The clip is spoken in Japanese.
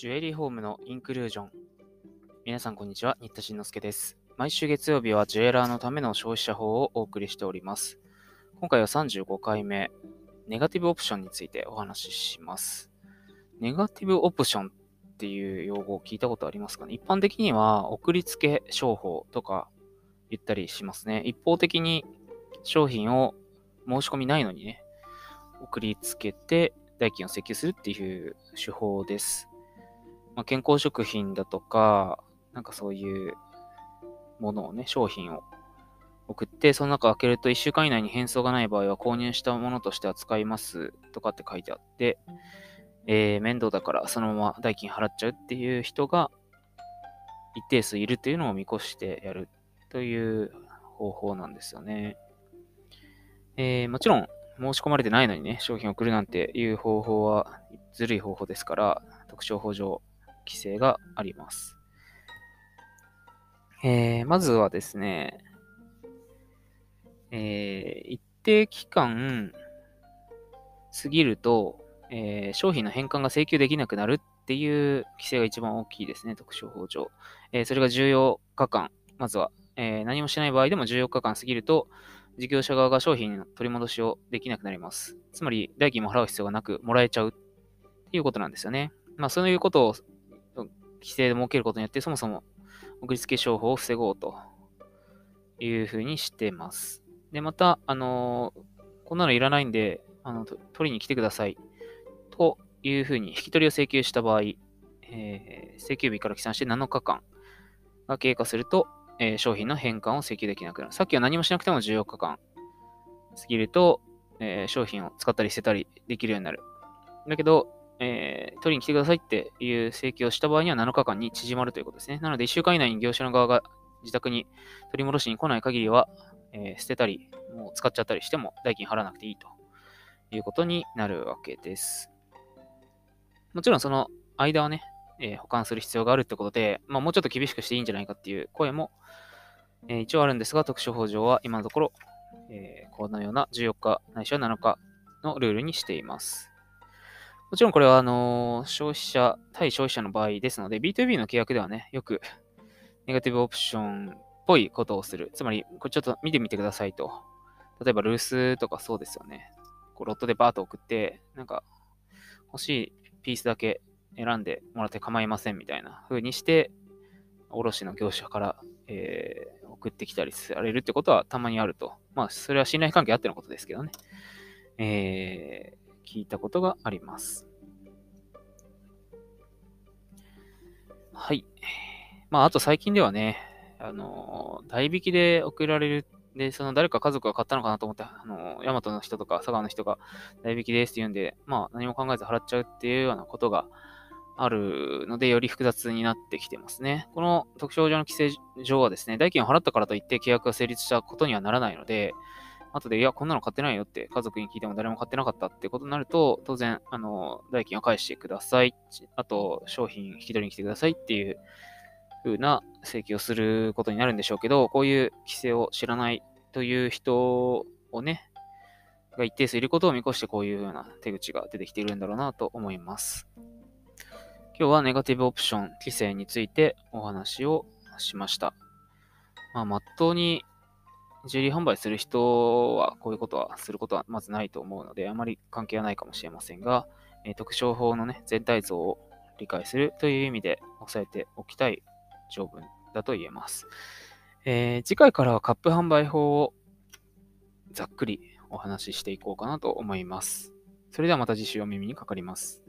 ジュエリーホームのインクルージョン。皆さんこんにちは、新田慎之介です。毎週月曜日はジュエラーのための消費者法をお送りしております。今回は35回目、ネガティブオプションについてお話しします。ネガティブオプションっていう用語を聞いたことありますかね？一般的には送りつけ商法とか言ったりしますね。一方的に商品を申し込みないのにね、送りつけて代金を請求するっていう手法です。まあ、健康食品だとか、なんかそういうものをね、商品を送って、その中開けると1週間以内に返送がない場合は購入したものとして扱いますとかって書いてあって、えー面倒だからそのまま代金払っちゃうっていう人が一定数いるというのを見越してやるという方法なんですよね。えーもちろん申し込まれてないのにね、商品を送るなんていう方法はずるい方法ですから、特徴法上規制があります。えーまずはですね、えー一定期間過ぎると、えー商品の返還が請求できなくなるっていう規制が一番大きいですね、特徴法上。えそれが14日間、まずは、え何もしない場合でも14日間過ぎると、事業者側が商品の取り戻しをできなくなります。つまり、代金も払う必要がなく、もらえちゃうっていうことなんですよね。まあ、そういうことを規制で設けることによって、そもそも送りつけ商法を防ごうというふうにしています。で、また、あのーこんなのいらないんで、あの、取りに来てください。というふうに引き取りを請求した場合、えー請求日から起算して7日間が経過すると、えー商品の返還を請求できなくなる。さっきは何もしなくても14日間過ぎると、えー商品を使ったり捨てたりできるようになる。だけど、えー取りに来てくださいっていう請求をした場合には7日間に縮まるということですね。なので1週間以内に業者の側が自宅に取り戻しに来ない限りは、えー捨てたり、もう使っちゃったりしても代金払わなくていいということになるわけです。もちろんその間はね、えー保管する必要があるってことで、まあ、もうちょっと厳しくしていいんじゃないかっていう声も、えー一応あるんですが、特殊法上は今のところ、えーこのような14日ないしは7日のルールにしています。もちろんこれは、あの消費者、対消費者の場合ですので、B2B の契約ではね、よくネガティブオプションっぽいことをする。つまり、これちょっと見てみてくださいと。例えば、ルースとかそうですよね。こうロットでバーッと送って、なんか、欲しいピースだけ選んでもらって構いませんみたいな風にして、卸の業者から、えー送ってきたりされるってことはたまにあると。まあ、それは信頼関係あってのことですけどね。えー聞いたことがあります。はい。まあ、あと最近ではね、あの代引きで送られる。で、その誰か家族が買ったのかなと思って、あのー、大和の人とか佐賀の人が代引きですって言うんで、まあ、何も考えず払っちゃうっていうようなことがあるので、より複雑になってきてますね。この特徴上の規制上はですね、代金を払ったからといって契約が成立したことにはならないので、後で、いや、こんなの買ってないよって家族に聞いても誰も買ってなかったってことになると、当然、あの、代金を返してください。あと、商品引き取りに来てくださいっていう風な請求をすることになるんでしょうけど、こういう規制を知らないという人をね、が一定数いることを見越してこういう風な手口が出てきているんだろうなと思います。今日はネガティブオプション規制についてお話をしました。まあ、まっとうにジュエリー販売する人はこういうことはすることはまずないと思うので、あまり関係はないかもしれませんが、えー特徴法のね、全体像を理解するという意味で押さえておきたい条文だと言えます。えー次回からはカップ販売法をざっくりお話ししていこうかなと思います。それではまた次週お耳にかかります。